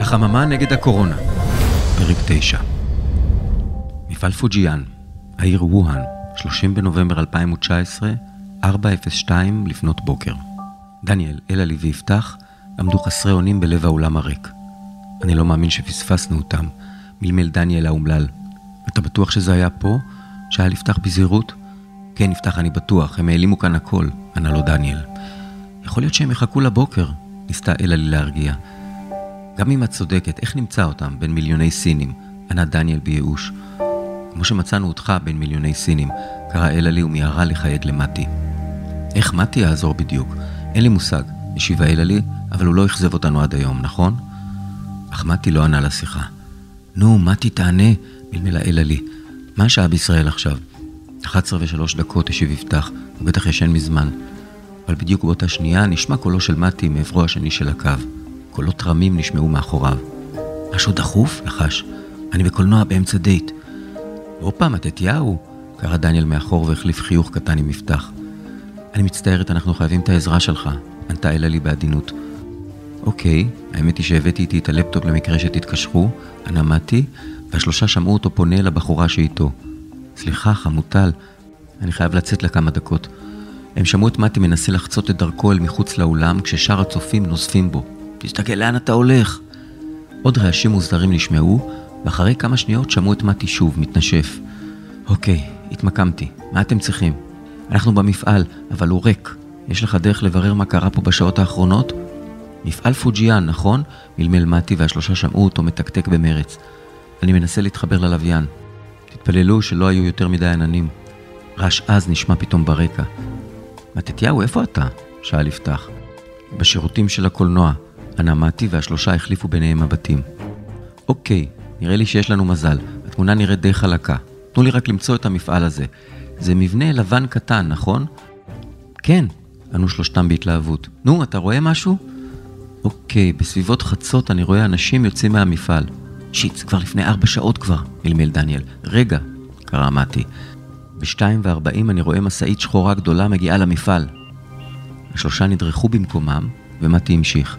החממה נגד הקורונה, פרק 9. מפעל פוג'יאן, העיר ווהאן, 30 בנובמבר 2019, 402 לפנות בוקר. דניאל, אלעלי ויפתח עמדו חסרי אונים בלב האולם הריק. אני לא מאמין שפספסנו אותם, מלמל דניאל האומלל. אתה בטוח שזה היה פה? שאל יפתח בזהירות. כן, יפתח, אני בטוח, הם העלימו כאן הכל, ענה לו דניאל. יכול להיות שהם יחכו לבוקר, ניסתה אלעלי להרגיע. גם אם את צודקת, איך נמצא אותם בין מיליוני סינים? ענה דניאל בייאוש. כמו שמצאנו אותך בין מיליוני סינים, קרא אלעלי ומיהרה לחייג למטי. איך מטי יעזור בדיוק? אין לי מושג, השיבה אלעלי, אבל הוא לא אכזב אותנו עד היום, נכון? אך מטי לא ענה לשיחה. נו, מטי תענה, מלמלה אלעלי. מה השעה בישראל עכשיו? 11 ושלוש דקות, השיב יפתח, הוא בטח ישן מזמן. אבל בדיוק באותה שנייה נשמע קולו של מתי מעברו השני של הקו. קולות רמים נשמעו מאחוריו. משהו דחוף? לחש. אני בקולנוע באמצע דייט. הופה, מתתיהו! קרא דניאל מאחור והחליף חיוך קטן עם יפתח. אני מצטערת, אנחנו חייבים את העזרה שלך, ענתה ליבי בעדינות. אוקיי, האמת היא שהבאתי איתי את הלפטופ למקרה שתתקשרו, ענה מתי, והשלושה שמעו אותו פונה לבחורה שאיתו. סליחה, חמוטל, אני חייב לצאת לכמה דקות. הם שמעו את מתי מנסה לחצות את דרכו אל מחוץ לאולם, כששאר הצופים נוזפים בו. תסתכל לאן אתה הולך! עוד רעשים מוזרים נשמעו, ואחרי כמה שניות שמעו את מתי שוב, מתנשף. אוקיי, התמקמתי, מה אתם צריכים? אנחנו במפעל, אבל הוא ריק. יש לך דרך לברר מה קרה פה בשעות האחרונות? מפעל פוג'יאן, נכון? מלמל מתי והשלושה שמעו אותו מתקתק במרץ. אני מנסה להתחבר ללוויין. תתפללו שלא היו יותר מדי עננים. רעש עז נשמע פתאום ברקע. מתתיהו, איפה אתה? שאל יפתח. בשירותים של הקולנוע, ענה מתי והשלושה החליפו ביניהם מבטים. אוקיי, נראה לי שיש לנו מזל. התמונה נראית די חלקה. תנו לי רק למצוא את המפעל הזה. זה מבנה לבן קטן, נכון? כן, ענו שלושתם בהתלהבות. נו, אתה רואה משהו? אוקיי, בסביבות חצות אני רואה אנשים יוצאים מהמפעל. שיט, כבר לפני ארבע שעות כבר, מלמל דניאל. רגע, קרא מתי. בשתיים וארבעים אני רואה משאית שחורה גדולה מגיעה למפעל. השלושה נדרכו במקומם, ומתי המשיך.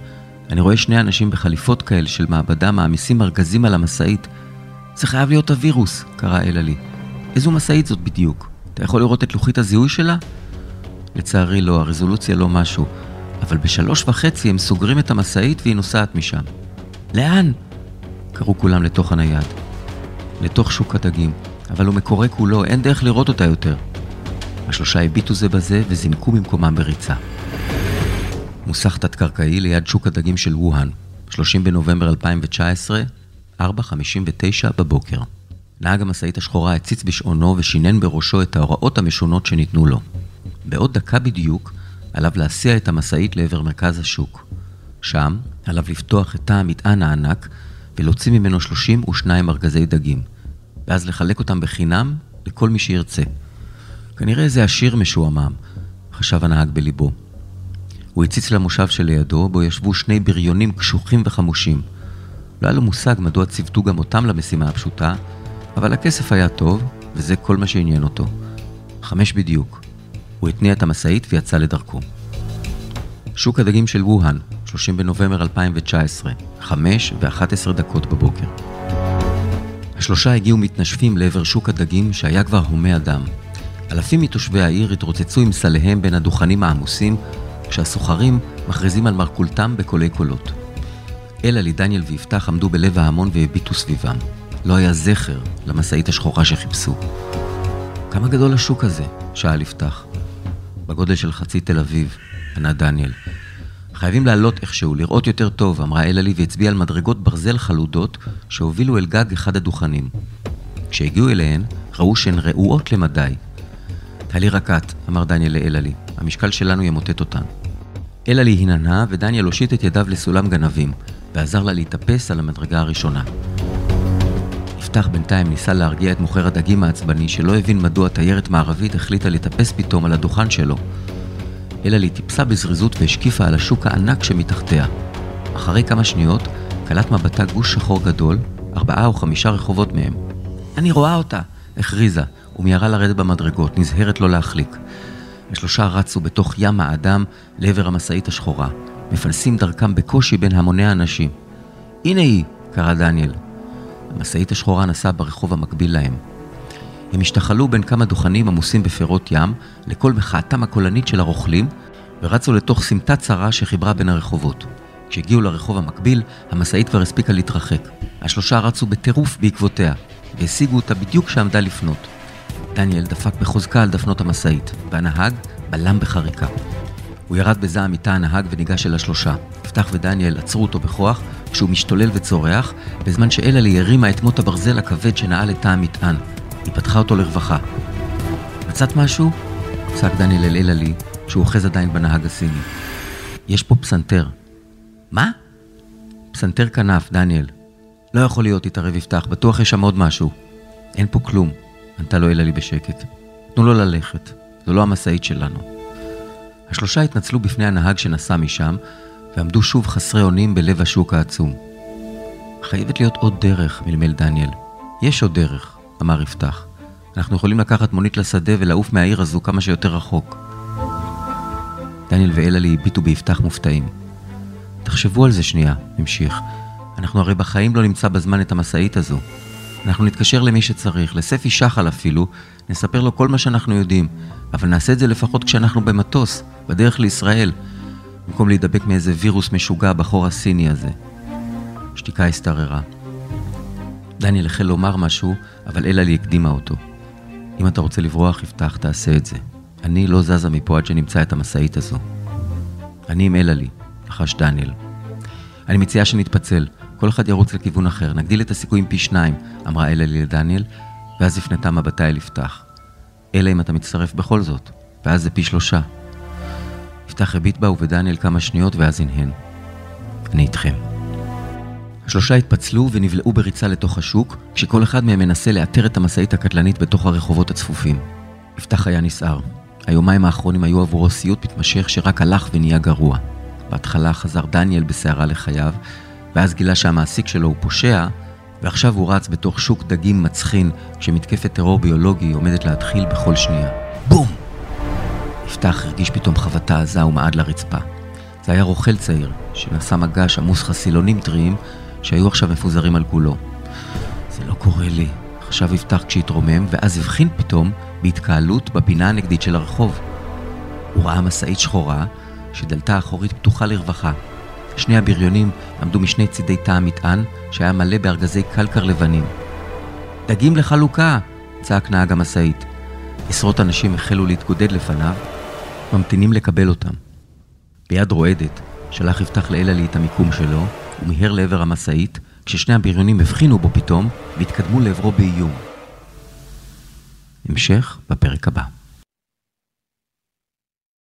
אני רואה שני אנשים בחליפות כאלה של מעבדה מעמיסים ארגזים על המשאית. זה חייב להיות הווירוס, קרא אלעלי. איזו משאית זאת בדיוק? אתה יכול לראות את לוחית הזיהוי שלה? לצערי לא, הרזולוציה לא משהו. אבל בשלוש וחצי הם סוגרים את המשאית והיא נוסעת משם. לאן? קראו כולם לתוך הנייד. לתוך שוק הדגים, אבל הוא מקורה כולו, אין דרך לראות אותה יותר. השלושה הביטו זה בזה וזינקו במקומם בריצה. מוסך תת-קרקעי ליד שוק הדגים של ווהאן, 30 בנובמבר 2019, 4.59 בבוקר. נהג המשאית השחורה הציץ בשעונו ושינן בראשו את ההוראות המשונות שניתנו לו. בעוד דקה בדיוק, עליו להסיע את המשאית לעבר מרכז השוק. שם, עליו לפתוח את תא המטען הענק ולהוציא ממנו 32 ארגזי דגים, ואז לחלק אותם בחינם לכל מי שירצה. כנראה איזה עשיר משועמם, חשב הנהג בליבו. הוא הציץ למושב שלידו, בו ישבו שני בריונים קשוחים וחמושים. לא היה לו מושג מדוע ציוותו גם אותם למשימה הפשוטה, אבל הכסף היה טוב, וזה כל מה שעניין אותו. חמש בדיוק. הוא התניע את המשאית ויצא לדרכו. שוק הדגים של ווהאן, 30 בנובמבר 2019, 5 ו-11 דקות בבוקר. השלושה הגיעו מתנשפים לעבר שוק הדגים שהיה כבר הומה אדם. אלפים מתושבי העיר התרוצצו עם סליהם בין הדוכנים העמוסים, כשהסוחרים מכריזים על מרכולתם בקולי קולות. אלעלי, דניאל ויפתח עמדו בלב ההמון והביטו סביבם. לא היה זכר למשאית השחורה שחיפשו. כמה גדול השוק הזה? שאל יפתח. בגודל של חצי תל אביב, ענה דניאל. חייבים לעלות איכשהו, לראות יותר טוב, אמרה אלעלי והצביעה על מדרגות ברזל חלודות שהובילו אל גג אחד הדוכנים. כשהגיעו אליהן, ראו שהן רעועות למדי. תעלי רק את, אמר דניאל לאלעלי, המשקל שלנו ימוטט אותן. אלעלי הננה ודניאל הושיט את ידיו לסולם גנבים, ועזר לה להתאפס על המדרגה הראשונה. יפתח בינתיים ניסה להרגיע את מוכר הדגים העצבני, שלא הבין מדוע תיירת מערבית החליטה להתאפס פתאום על הדוכן שלו. אלא לי טיפסה בזריזות והשקיפה על השוק הענק שמתחתיה. אחרי כמה שניות, קלט מבטה גוש שחור גדול, ארבעה או חמישה רחובות מהם. אני רואה אותה! הכריזה, ומיהרה לרדת במדרגות, נזהרת לא להחליק. השלושה רצו בתוך ים האדם לעבר המשאית השחורה, מפלסים דרכם בקושי בין המוני האנשים. הנה היא, קרא דניאל. המשאית השחורה נסעה ברחוב המקביל להם. הם השתחלו בין כמה דוכנים עמוסים בפירות ים, לכל מחאתם הקולנית של הרוכלים, ורצו לתוך סמטה צרה שחיברה בין הרחובות. כשהגיעו לרחוב המקביל, המשאית כבר הספיקה להתרחק. השלושה רצו בטירוף בעקבותיה, והשיגו אותה בדיוק כשעמדה לפנות. דניאל דפק בחוזקה על דפנות המשאית, והנהג בלם בחריקה. הוא ירד בזעם מתא הנהג וניגש אל השלושה. יפתח ודניאל עצרו אותו בכוח, כשהוא משתולל וצורח, בזמן שאלעלי הרימה את מוט הברזל הכבד שנעל את תא המטען. היא פתחה אותו לרווחה. מצאת משהו? צעק דניאל אל אלעלי, שהוא אוחז עדיין בנהג הסיני. יש פה פסנתר. מה? פסנתר כנף, דניאל. לא יכול להיות, התערב יפתח, בטוח יש שם עוד משהו. אין פה כלום, ענתה לו אלעלי בשקט. תנו לו ללכת, זו לא המשאית שלנו. השלושה התנצלו בפני הנהג שנסע משם, ועמדו שוב חסרי אונים בלב השוק העצום. חייבת להיות עוד דרך, מלמל דניאל. יש עוד דרך, אמר יפתח. אנחנו יכולים לקחת מונית לשדה ולעוף מהעיר הזו כמה שיותר רחוק. דניאל ואלעלי הביטו ביפתח מופתעים. תחשבו על זה שנייה, המשיך. אנחנו הרי בחיים לא נמצא בזמן את המשאית הזו. אנחנו נתקשר למי שצריך, לספי שחל אפילו, נספר לו כל מה שאנחנו יודעים, אבל נעשה את זה לפחות כשאנחנו במטוס, בדרך לישראל, במקום להידבק מאיזה וירוס משוגע בחור הסיני הזה. שתיקה השתררה. דניאל החל לומר משהו, אבל אלעלי הקדימה אותו. אם אתה רוצה לברוח, יפתח, תעשה את זה. אני לא זזה מפה עד שנמצא את המשאית הזו. אני עם אלעלי, לחש דניאל. אני מציעה שנתפצל, כל אחד ירוץ לכיוון אחר, נגדיל את הסיכויים פי שניים, אמרה אלעלי לדניאל, ואז הפנתה מבטה אל יפתח. אלא אם אתה מצטרף בכל זאת, ואז זה פי שלושה. יפתח הביט בה ובדניאל כמה שניות ואז הנהן. אני איתכם. השלושה התפצלו ונבלעו בריצה לתוך השוק, כשכל אחד מהם מנסה לאתר את המשאית הקטלנית בתוך הרחובות הצפופים. יפתח היה נסער. היומיים האחרונים היו עבורו סיוט מתמשך שרק הלך ונהיה גרוע. בהתחלה חזר דניאל בסערה לחייו, ואז גילה שהמעסיק שלו הוא פושע, ועכשיו הוא רץ בתוך שוק דגים מצחין, כשמתקפת טרור ביולוגי עומדת להתחיל בכל שנייה. בום! יפתח הרגיש פתאום חבטה עזה ומעד לרצפה. זה היה רוכל צעיר, שנשא מגש עמוס חסילונים טריים, שהיו עכשיו מפוזרים על כולו. זה לא קורה לי, חשב יפתח כשהתרומם, ואז הבחין פתאום בהתקהלות בפינה הנגדית של הרחוב. הוא ראה משאית שחורה, שדלתה האחורית פתוחה לרווחה. שני הבריונים עמדו משני צידי תא המטען, שהיה מלא בארגזי קלקר לבנים. דגים לחלוקה! צעק נהג המשאית. עשרות אנשים החלו להתגודד לפניו, ממתינים לקבל אותם. ביד רועדת שלח יפתח לאלעלי את המיקום שלו, ומיהר לעבר המשאית, כששני הבריונים הבחינו בו פתאום, והתקדמו לעברו באיום. המשך בפרק הבא.